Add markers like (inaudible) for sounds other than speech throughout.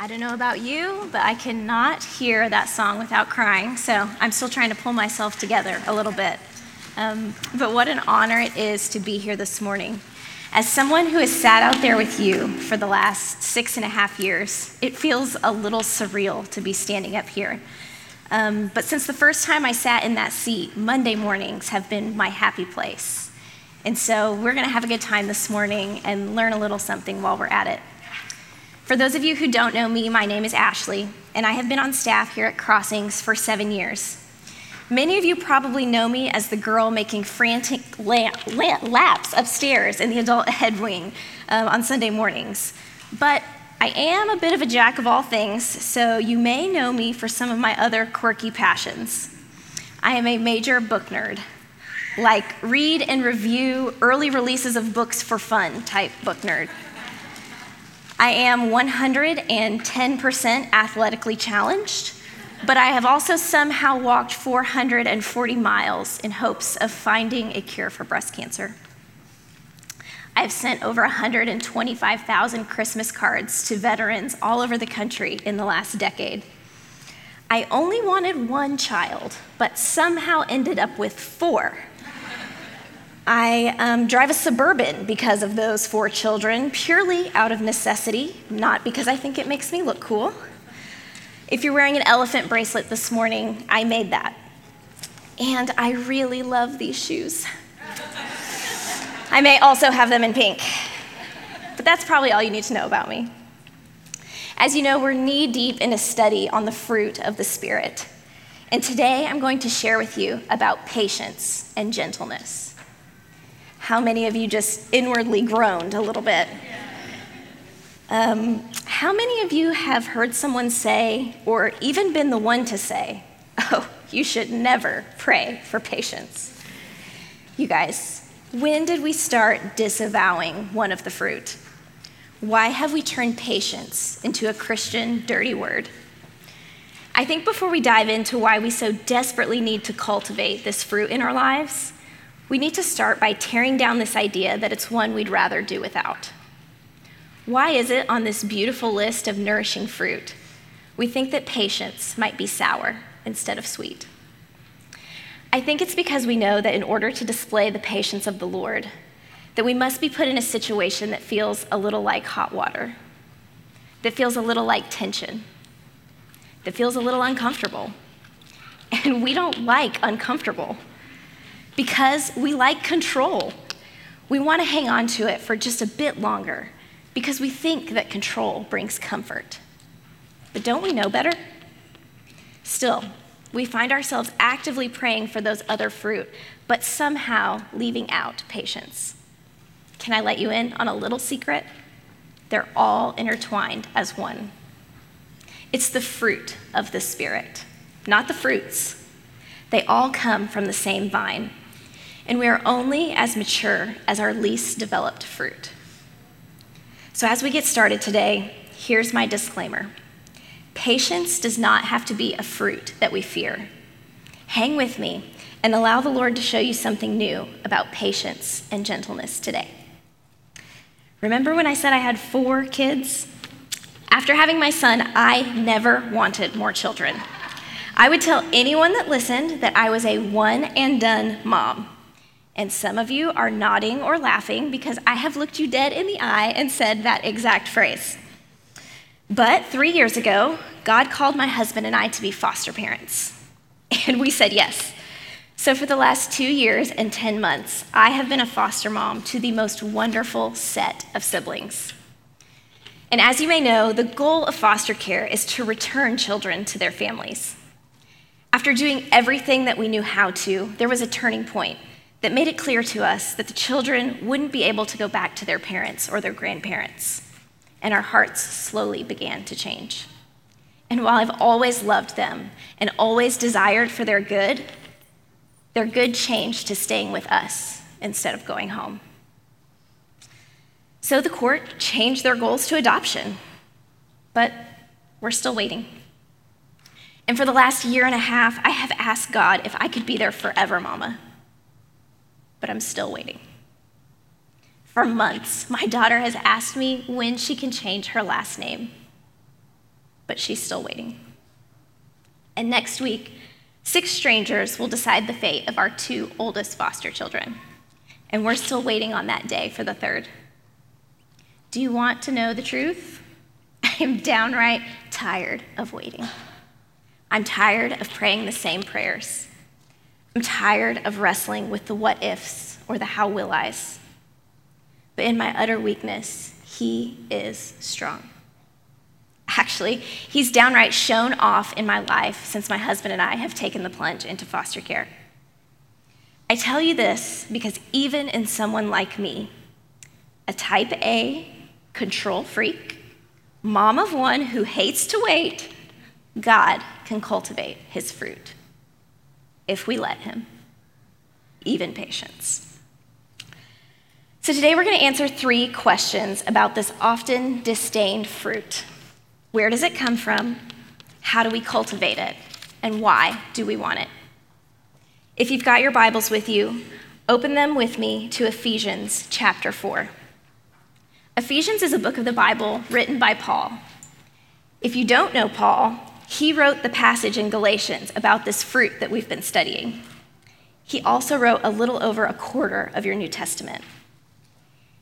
I don't know about you, but I cannot hear that song without crying, so I'm still trying to pull myself together a little bit. Um, but what an honor it is to be here this morning. As someone who has sat out there with you for the last six and a half years, it feels a little surreal to be standing up here. Um, but since the first time I sat in that seat, Monday mornings have been my happy place. And so we're going to have a good time this morning and learn a little something while we're at it. For those of you who don't know me, my name is Ashley, and I have been on staff here at Crossings for seven years. Many of you probably know me as the girl making frantic la- la- laps upstairs in the adult (laughs) head wing um, on Sunday mornings. But I am a bit of a jack of all things, so you may know me for some of my other quirky passions. I am a major book nerd, like read and review early releases of books for fun type book nerd. I am 110% athletically challenged, but I have also somehow walked 440 miles in hopes of finding a cure for breast cancer. I've sent over 125,000 Christmas cards to veterans all over the country in the last decade. I only wanted one child, but somehow ended up with four. I um, drive a Suburban because of those four children, purely out of necessity, not because I think it makes me look cool. If you're wearing an elephant bracelet this morning, I made that. And I really love these shoes. I may also have them in pink. But that's probably all you need to know about me. As you know, we're knee deep in a study on the fruit of the Spirit. And today I'm going to share with you about patience and gentleness. How many of you just inwardly groaned a little bit? Um, how many of you have heard someone say, or even been the one to say, (laughs) oh, you should never pray for patience? You guys, when did we start disavowing one of the fruit? Why have we turned patience into a Christian dirty word? I think before we dive into why we so desperately need to cultivate this fruit in our lives, we need to start by tearing down this idea that it's one we'd rather do without. Why is it on this beautiful list of nourishing fruit we think that patience might be sour instead of sweet? I think it's because we know that in order to display the patience of the Lord, that we must be put in a situation that feels a little like hot water, that feels a little like tension, that feels a little uncomfortable. (laughs) And we don't like uncomfortable because we like control. We want to hang on to it for just a bit longer because we think that control brings comfort. But don't we know better? Still, we find ourselves actively praying for those other fruit, but somehow leaving out patience. Can I let you in on a little secret? They're all intertwined as one. It's the fruit of the Spirit, not the fruits. They all come from the same vine and we are only as mature as our least developed fruit. So, as we get started today, here's my disclaimer patience does not have to be a fruit that we fear. Hang with me and allow the Lord to show you something new about patience and gentleness today. Remember when I said I had four kids? After having my son, I never wanted more children. I would tell anyone that listened that I was a one and done mom. And some of you are nodding or laughing because I have looked you dead in the eye and said that exact phrase. But three years ago, God called my husband and I to be foster parents. (laughs) And we said yes. So for the last two years and 10 months, I have been a foster mom to the most wonderful set of siblings. And as you may know, the goal of foster care is to return children to their families. After doing everything that we knew how to, there was a turning point that made it clear to us that the children wouldn't be able to go back to their parents or their grandparents. And our hearts slowly began to change. And while I've always loved them and always desired for their good, their good changed to staying with us instead of going home. So the court changed their goals to adoption, but we're still waiting. And for the last year and a half, I have asked God if I could be their forever mama but I'm still waiting. For months, my daughter has asked me when she can change her last name. but she's still waiting. And next week, six strangers will decide the fate of our two oldest foster children. And we're still waiting on that day for the third. Do you want to know the truth? (laughs) I am downright tired of waiting. I'm tired of praying the same prayers. I'm tired of wrestling with the what ifs or the how will I's. But in my utter weakness, He is strong. Actually, He's downright shown off in my life since my husband and I have taken the plunge into foster care. I tell you this because even in someone like me, a type A control freak, mom of one who hates to wait, God can cultivate his fruit if we let him, even patience. So today we're going to answer three questions about this often disdained fruit. Where does it come from? How do we cultivate it? And why do we want it? If you've got your Bibles with you, open them with me to Ephesians chapter 4. Ephesians is a book of the Bible written by Paul. If you don't know Paul, he wrote the passage in Galatians about this fruit that we've been studying. He also wrote a little over a quarter of your New Testament.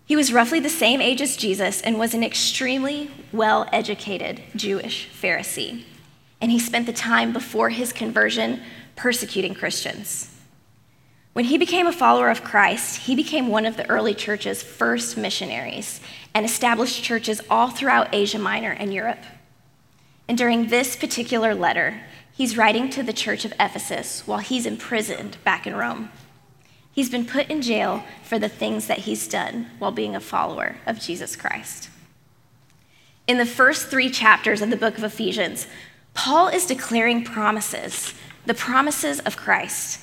He was roughly the same age as Jesus and was an extremely well educated Jewish Pharisee. And he spent the time before his conversion persecuting Christians. When he became a follower of Christ, he became one of the early church's first missionaries and established churches all throughout Asia Minor and Europe. And during this particular letter, he's writing to the church of Ephesus while he's imprisoned back in Rome. He's been put in jail for the things that he's done while being a follower of Jesus Christ. In the first three chapters of the book of Ephesians, Paul is declaring promises the promises of Christ.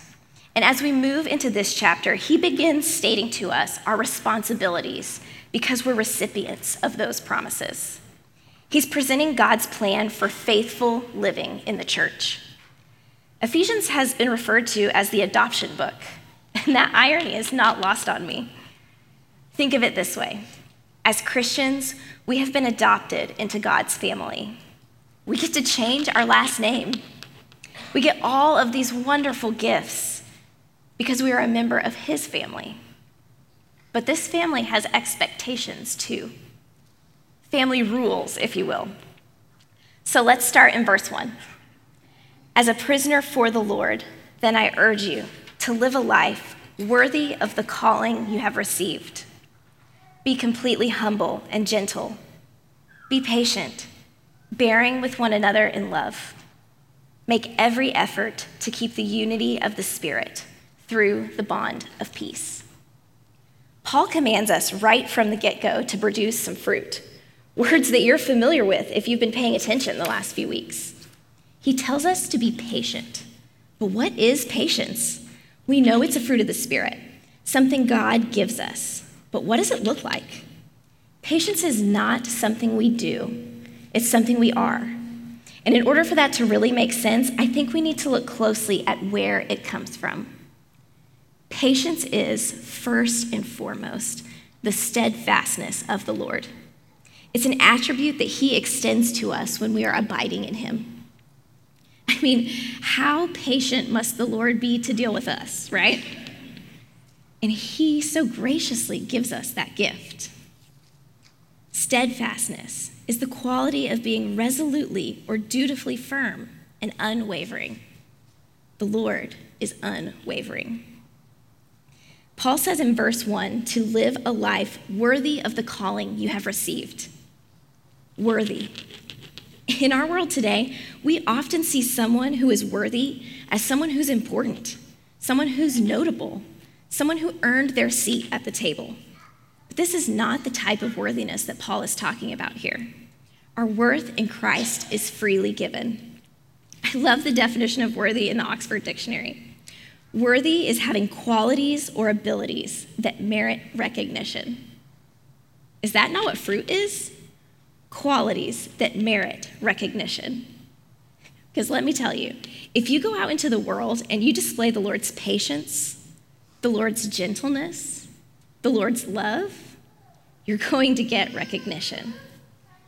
And as we move into this chapter, he begins stating to us our responsibilities because we're recipients of those promises. He's presenting God's plan for faithful living in the church. Ephesians has been referred to as the adoption book, (laughs) and that irony is not lost on me. Think of it this way as Christians, we have been adopted into God's family. We get to change our last name we get all of these wonderful gifts because we are a member of His family. But this family has expectations too family rules, if you will. So let's start in verse 1. As a prisoner for the Lord, then I urge you to live a life worthy of the calling you have received. Be completely humble and gentle. Be patient, bearing with one another in love. Make every effort to keep the unity of the Spirit through the bond of peace. Paul commands us right from the get go to produce some fruit, words that you're familiar with if you've been paying attention the last few weeks. He tells us to be patient. But what is patience? We know it's a fruit of the Spirit, something God gives us. But what does it look like? Patience is not something we do, it's something we are. And in order for that to really make sense, I think we need to look closely at where it comes from. Patience is, first and foremost, the steadfastness of the Lord. It's an attribute that He extends to us when we are abiding in Him. I mean, how patient must the Lord be to deal with us, right? And He so graciously gives us that gift. Steadfastness is the quality of being resolutely or dutifully firm and unwavering. The Lord is unwavering. Paul says in verse 1 to live a life worthy of the calling you have received. Worthy. In our world today, we often see someone who is worthy as someone who's important, someone who's notable, someone who earned their seat at the table. But this is not the type of worthiness that Paul is talking about here. Our worth in Christ is freely given. I love the definition of worthy in the Oxford Dictionary. Worthy is having qualities or abilities that merit recognition. Is that not what fruit is? Qualities that merit recognition. Because let me tell you, if you go out into the world and you display the Lord's patience, the Lord's gentleness, the Lord's love, you're going to get recognition.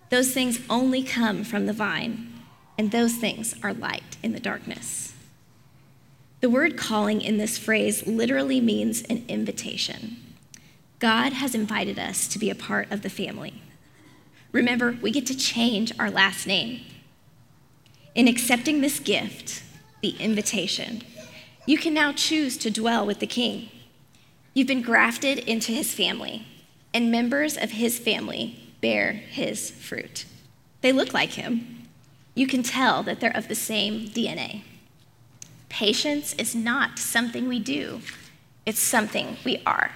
Those things only come from the vine, and those things are light in the darkness. The word calling in this phrase literally means an invitation. God has invited us to be a part of the family. Remember, we get to change our last name. In accepting this gift, the invitation, you can now choose to dwell with the King. You've been grafted into his family, and members of his family bear his fruit. They look like him. You can tell that they're of the same DNA. Patience is not something we do, it's something we are.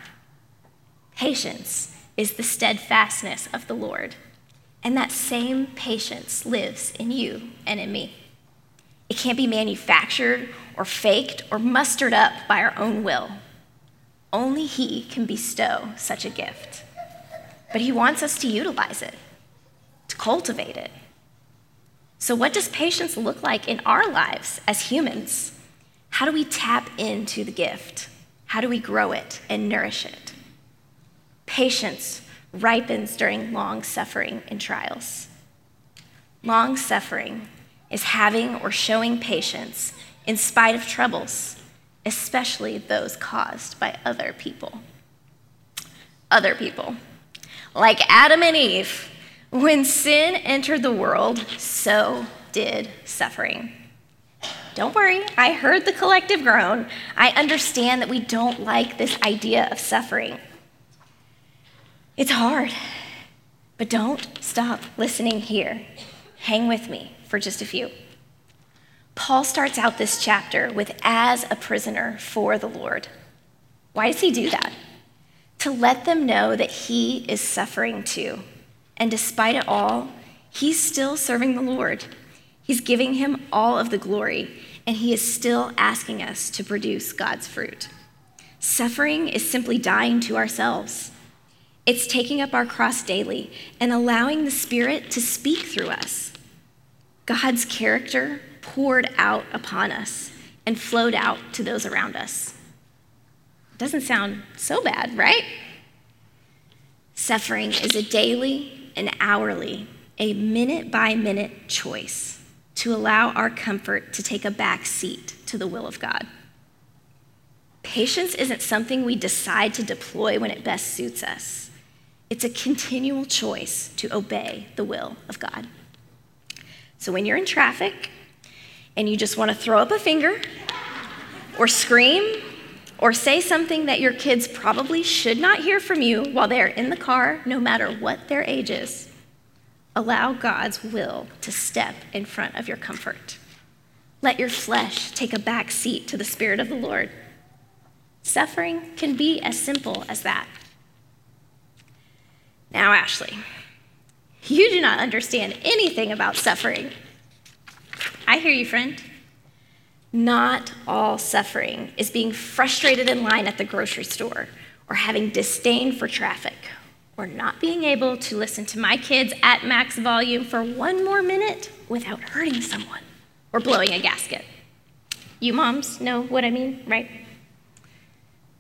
Patience is the steadfastness of the Lord, and that same patience lives in you and in me. It can't be manufactured or faked or mustered up by our own will. Only He can bestow such a gift. But He wants us to utilize it, to cultivate it. So, what does patience look like in our lives as humans? How do we tap into the gift? How do we grow it and nourish it? Patience ripens during long suffering and trials. Long suffering is having or showing patience in spite of troubles especially those caused by other people. Other people. Like Adam and Eve, when sin entered the world, so did suffering. Don't worry, I heard the collective groan. I understand that we don't like this idea of suffering. It's hard, but don't stop listening here. Hang with me for just a few. Paul starts out this chapter with as a prisoner for the Lord. Why does he do that? To let them know that he is suffering too. And despite it all, he's still serving the Lord. He's giving him all of the glory, and he is still asking us to produce God's fruit. Suffering is simply dying to ourselves. It's taking up our cross daily and allowing the Spirit to speak through us. God's character, poured out upon us and flowed out to those around us. Doesn't sound so bad, right? Suffering is a daily and hourly, a minute by minute choice to allow our comfort to take a back seat to the will of God. Patience isn't something we decide to deploy when it best suits us. It's a continual choice to obey the will of God. So when you're in traffic and you just want to throw up a finger or scream or say something that your kids probably should not hear from you while they're in the car, no matter what their age is, allow God's will to step in front of your comfort. Let your flesh take a back seat to the Spirit of the Lord. Suffering can be as simple as that. Now, Ashley, you do not understand anything about suffering. I hear you, friend. Not all suffering is being frustrated in line at the grocery store, or having disdain for traffic, or not being able to listen to my kids at max volume for one more minute without hurting someone or blowing a gasket. You moms know what I mean, right?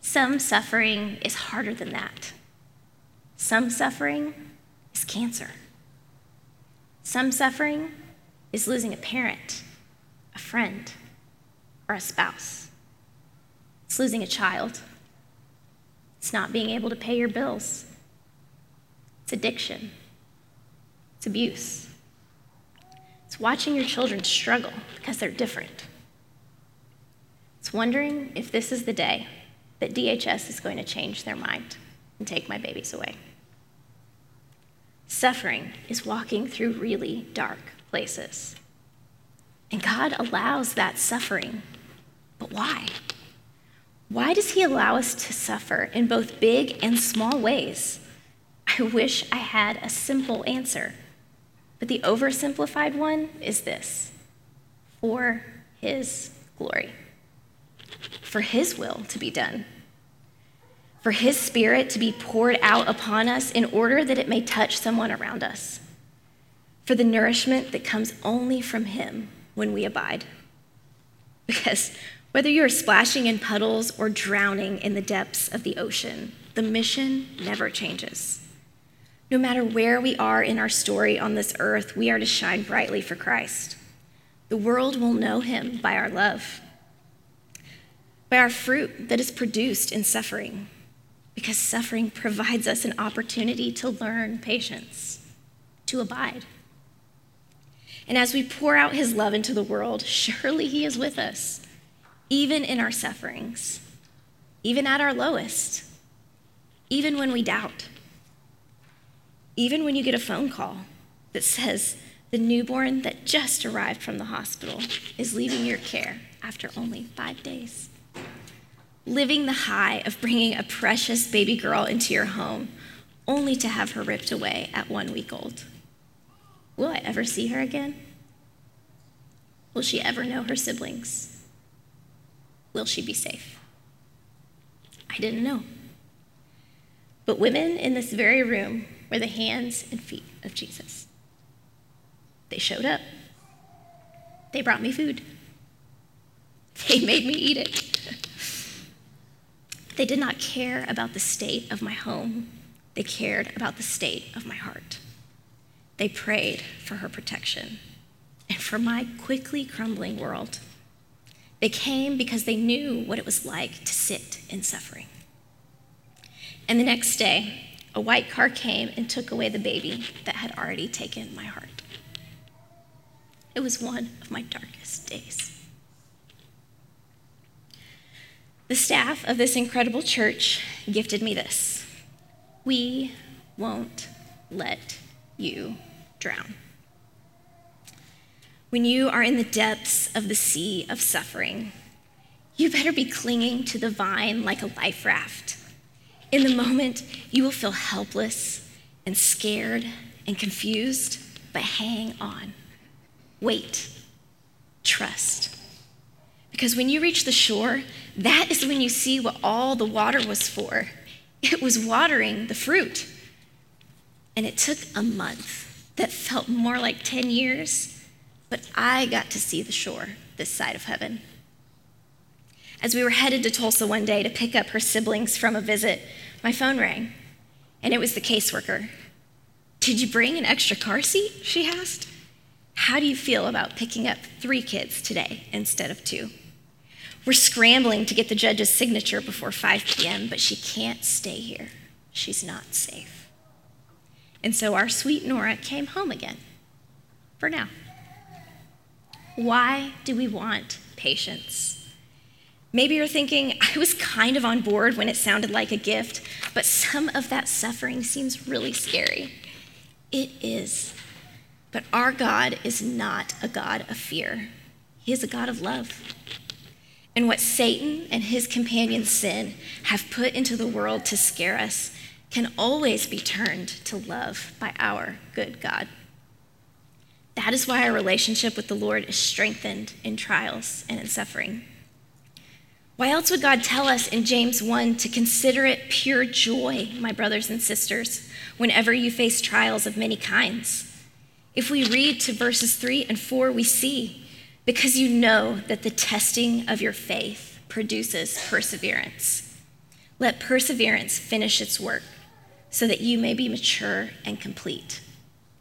Some suffering is harder than that. Some suffering is cancer. Some suffering is losing a parent, a friend, or a spouse. It's losing a child. It's not being able to pay your bills. It's addiction. It's abuse. It's watching your children struggle because they're different. It's wondering if this is the day that DHS is going to change their mind and take my babies away. Suffering is walking through really dark places. And God allows that suffering. But why? Why does He allow us to suffer in both big and small ways? I wish I had a simple answer. But the oversimplified one is this for His glory, for His will to be done, for His Spirit to be poured out upon us in order that it may touch someone around us for the nourishment that comes only from Him when we abide. Because whether you are splashing in puddles or drowning in the depths of the ocean, the mission never changes. No matter where we are in our story on this earth, we are to shine brightly for Christ. The world will know him by our love, by our fruit that is produced in suffering, because suffering provides us an opportunity to learn patience, to abide. And as we pour out his love into the world, surely he is with us, even in our sufferings, even at our lowest, even when we doubt even when you get a phone call that says the newborn that just arrived from the hospital is leaving your care after only five days. Living the high of bringing a precious baby girl into your home only to have her ripped away at one week old. Will I ever see her again? Will she ever know her siblings? Will she be safe? I didn't know. But women in this very room were the hands and feet of Jesus. They showed up. They brought me food. They made me eat it. (laughs) they did not care about the state of my home, they cared about the state of my heart. They prayed for her protection and for my quickly crumbling world. They came because they knew what it was like to sit in suffering. And the next day, a white car came and took away the baby that had already taken my heart. It was one of my darkest days. The staff of this incredible church gifted me this We won't let you drown. When you are in the depths of the sea of suffering, you better be clinging to the vine like a life raft in the moment, you will feel helpless and scared and confused, but hang on. Wait. Trust. Because when you reach the shore, that is when you see what all the water was for. It was watering the fruit. And it took a month that felt more like 10 years, but I got to see the shore this side of heaven. As we were headed to Tulsa one day to pick up her siblings from a visit, my phone rang, and it was the caseworker. Did you bring an extra car seat? She asked. How do you feel about picking up three kids today instead of two? We're scrambling to get the judge's signature before 5 p.m., but she can't stay here. She's not safe. And so our sweet Nora came home again, for now. Why do we want patience? Maybe you're thinking, I was kind of on board when it sounded like a gift, but some of that suffering seems really scary. It is. But our God is not a God of fear, He is a God of love. And what Satan and his companion sin have put into the world to scare us can always be turned to love by our good God. That is why our relationship with the Lord is strengthened in trials and in suffering. Why else would God tell us in James 1 to consider it pure joy, my brothers and sisters, whenever you face trials of many kinds? If we read to verses 3 and 4, we see, because you know that the testing of your faith produces perseverance. Let perseverance finish its work, so that you may be mature and complete,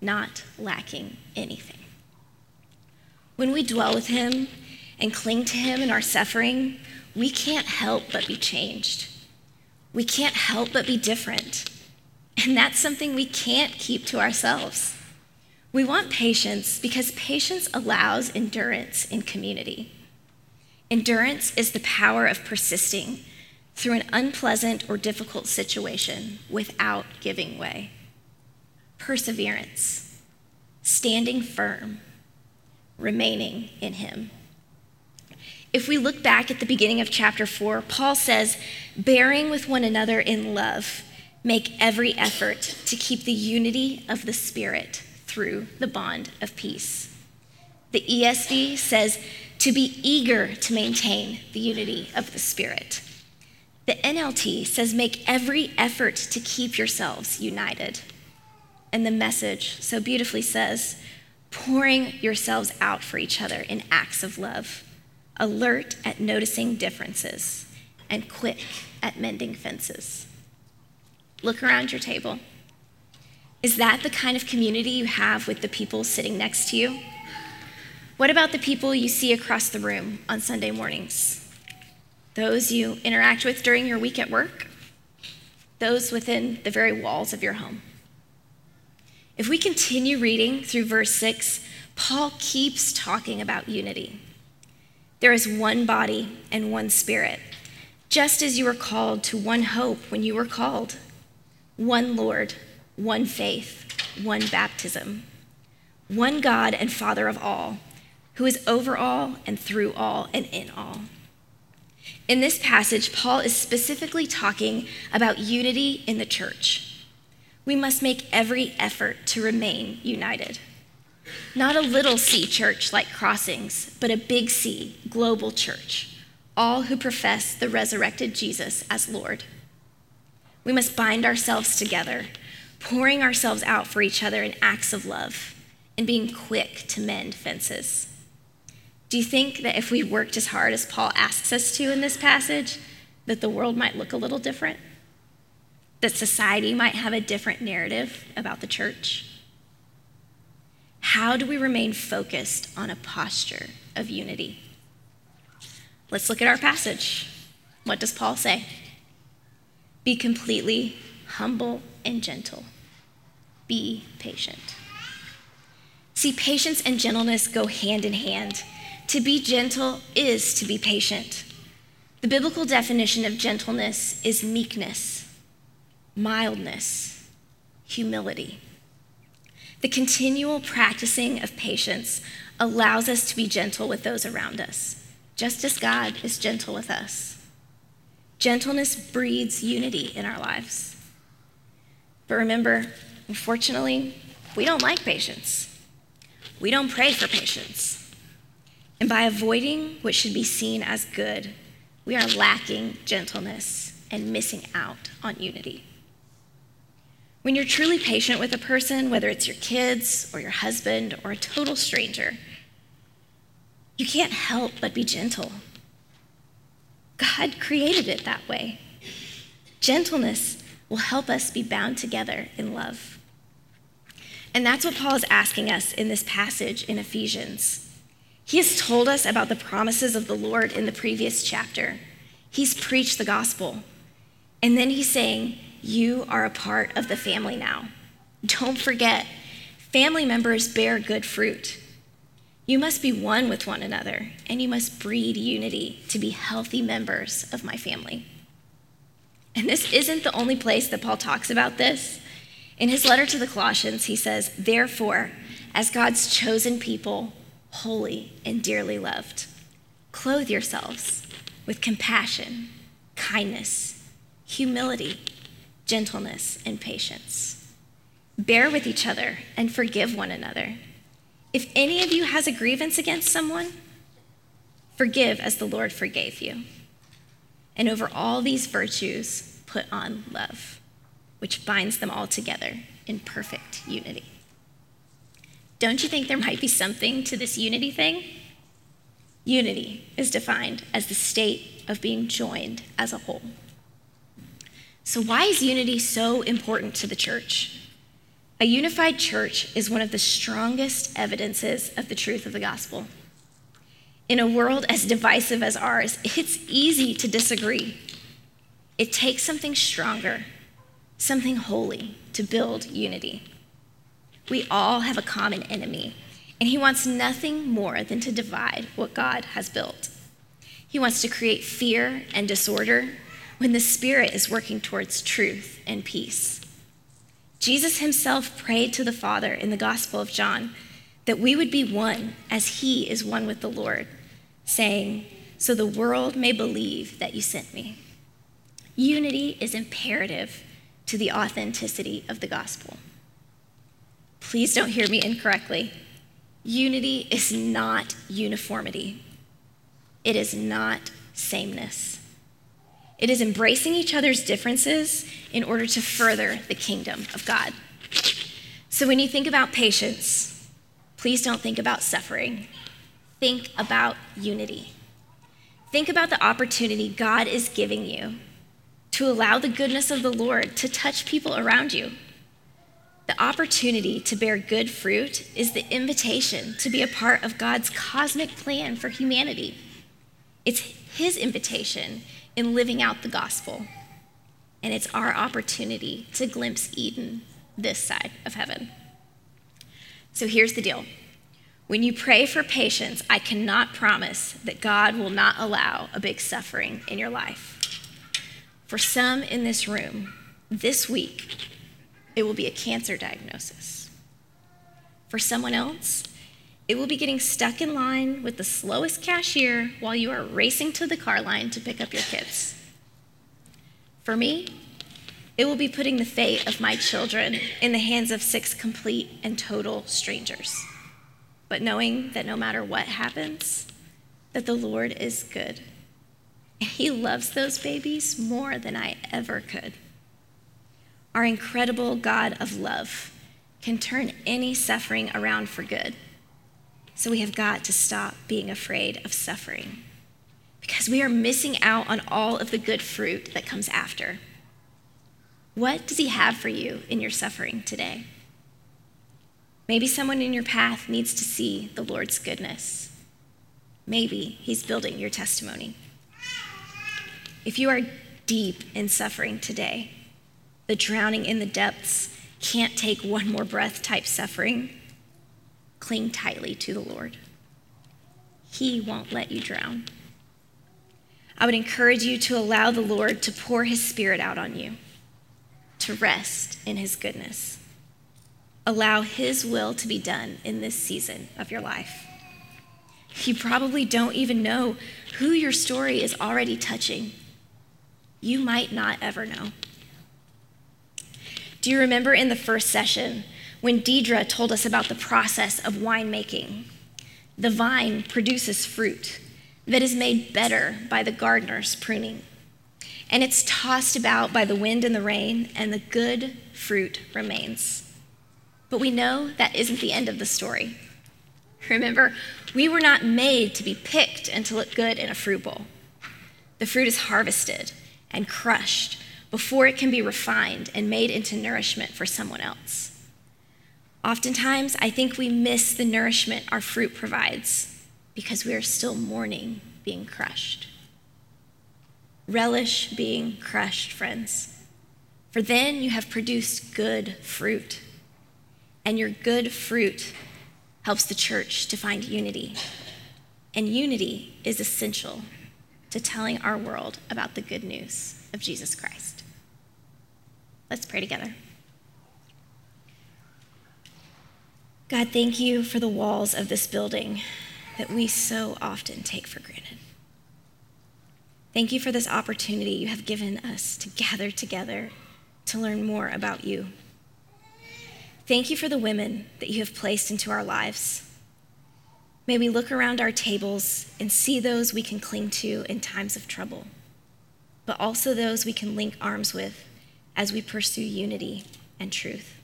not lacking anything. When we dwell with Him and cling to Him in our suffering, we can't help but be changed. We can't help but be different. And that's something we can't keep to ourselves. We want patience because patience allows endurance in community. Endurance is the power of persisting through an unpleasant or difficult situation without giving way. Perseverance, standing firm, remaining in Him. If we look back at the beginning of chapter 4, Paul says, bearing with one another in love, make every effort to keep the unity of the Spirit through the bond of peace. The ESV says, to be eager to maintain the unity of the Spirit. The NLT says, make every effort to keep yourselves united. And the message so beautifully says, pouring yourselves out for each other in acts of love alert at noticing differences, and quick at mending fences. Look around your table. Is that the kind of community you have with the people sitting next to you? What about the people you see across the room on Sunday mornings? Those you interact with during your week at work? Those within the very walls of your home? If we continue reading through verse 6, Paul keeps talking about unity. There is one body and one spirit, just as you were called to one hope when you were called, one Lord one faith, one baptism, one God and Father of all, who is over all and through all and in all. In this passage, Paul is specifically talking about unity in the church. We must make every effort to remain united. Not a little C church like Crossings, but a big C, global church, all who profess the resurrected Jesus as Lord. We must bind ourselves together pouring ourselves out for each other in acts of love, and being quick to mend fences. Do you think that if we worked as hard as Paul asks us to in this passage, that the world might look a little different? That society might have a different narrative about the church? How do we remain focused on a posture of unity? Let's look at our passage. What does Paul say? Be completely humble and gentle. Be patient. See, patience and gentleness go hand in hand. To be gentle is to be patient. The biblical definition of gentleness is meekness, mildness, humility. The continual practicing of patience allows us to be gentle with those around us, just as God is gentle with us. Gentleness breeds unity in our lives. But remember, unfortunately, we don't like patience. We don't pray for patience. And by avoiding what should be seen as good, we are lacking gentleness and missing out on unity. When you're truly patient with a person, whether it's your kids or your husband or a total stranger, you can't help but be gentle. God created it that way. Gentleness will help us be bound together in love. And that's what Paul is asking us in this passage in Ephesians. He has told us about the promises of the Lord in the previous chapter. He's preached the gospel. And then he's saying, You are a part of the family now. Don't forget, family members bear good fruit. You must be one with one another, and you must breed unity to be healthy members of my family. And this isn't the only place that Paul talks about this. In his letter to the Colossians, he says, Therefore, as God's chosen people, holy and dearly loved, clothe yourselves with compassion, kindness, humility, gentleness, and patience. Bear with each other and forgive one another. If any of you has a grievance against someone, forgive as the Lord forgave you. And over all these virtues, put on love, which binds them all together in perfect unity. Don't you think there might be something to this unity thing? Unity is defined as the state of being joined as a whole. So, why is unity so important to the church? A unified church is one of the strongest evidences of the truth of the gospel. In a world as divisive as ours, it's easy to disagree. It takes something stronger, something holy, to build unity. We all have a common enemy, and he wants nothing more than to divide what God has built. He wants to create fear and disorder when the Spirit is working towards truth and peace. Jesus himself prayed to the Father in the Gospel of John that we would be one as he is one with the Lord saying, So the world may believe that you sent me. Unity is imperative to the authenticity of the gospel. Please don't hear me incorrectly. Unity is not uniformity, it is not sameness. It is embracing each other's differences in order to further the kingdom of God. So when you think about patience, please don't think about suffering think about unity. Think about the opportunity God is giving you to allow the goodness of the Lord to touch people around you. The opportunity to bear good fruit is the invitation to be a part of God's cosmic plan for humanity. It's His invitation in living out the gospel, and it's our opportunity to glimpse Eden this side of heaven. So here's the deal when you pray for patience, I cannot promise that God will not allow a big suffering in your life. For some in this room, this week, it will be a cancer diagnosis. For someone else, it will be getting stuck in line with the slowest cashier while you are racing to the car line to pick up your kids. For me, it will be putting the fate of my children in the hands of six complete and total strangers but knowing that no matter what happens, that the Lord is good. He loves those babies more than I ever could. Our incredible God of love can turn any suffering around for good. So we have got to stop being afraid of suffering because we are missing out on all of the good fruit that comes after. What does He have for you in your suffering today? Maybe someone in your path needs to see the Lord's goodness. Maybe He's building your testimony. If you are deep in suffering today, the drowning in the depths, can't take one more breath type suffering, cling tightly to the Lord. He won't let you drown. I would encourage you to allow the Lord to pour His Spirit out on you, to rest in His goodness allow His will to be done in this season of your life. You probably don't even know who your story is already touching. You might not ever know. Do you remember in the first session when Deidre told us about the process of winemaking? The vine produces fruit that is made better by the gardener's pruning. And it's tossed about by the wind and the rain, and the good fruit remains. But we know that isn't the end of the story. Remember, we were not made to be picked and to look good in a fruit bowl. The fruit is harvested and crushed before it can be refined and made into nourishment for someone else. Oftentimes, I think we miss the nourishment our fruit provides because we are still mourning being crushed. Relish being crushed, friends, for then you have produced good fruit and your good fruit helps the church to find unity. And unity is essential to telling our world about the good news of Jesus Christ. Let's pray together. God, thank you for the walls of this building that we so often take for granted. Thank you for this opportunity you have given us to gather together to learn more about you. Thank you for the women that you have placed into our lives. May we look around our tables and see those we can cling to in times of trouble, but also those we can link arms with as we pursue unity and truth.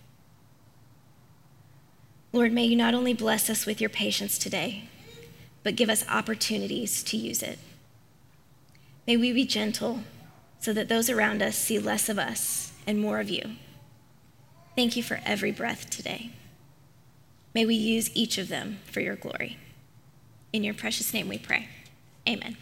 Lord, may you not only bless us with your patience today, but give us opportunities to use it. May we be gentle so that those around us see less of us and more of you. Thank you for every breath today. May we use each of them for your glory. In your precious name we pray. Amen.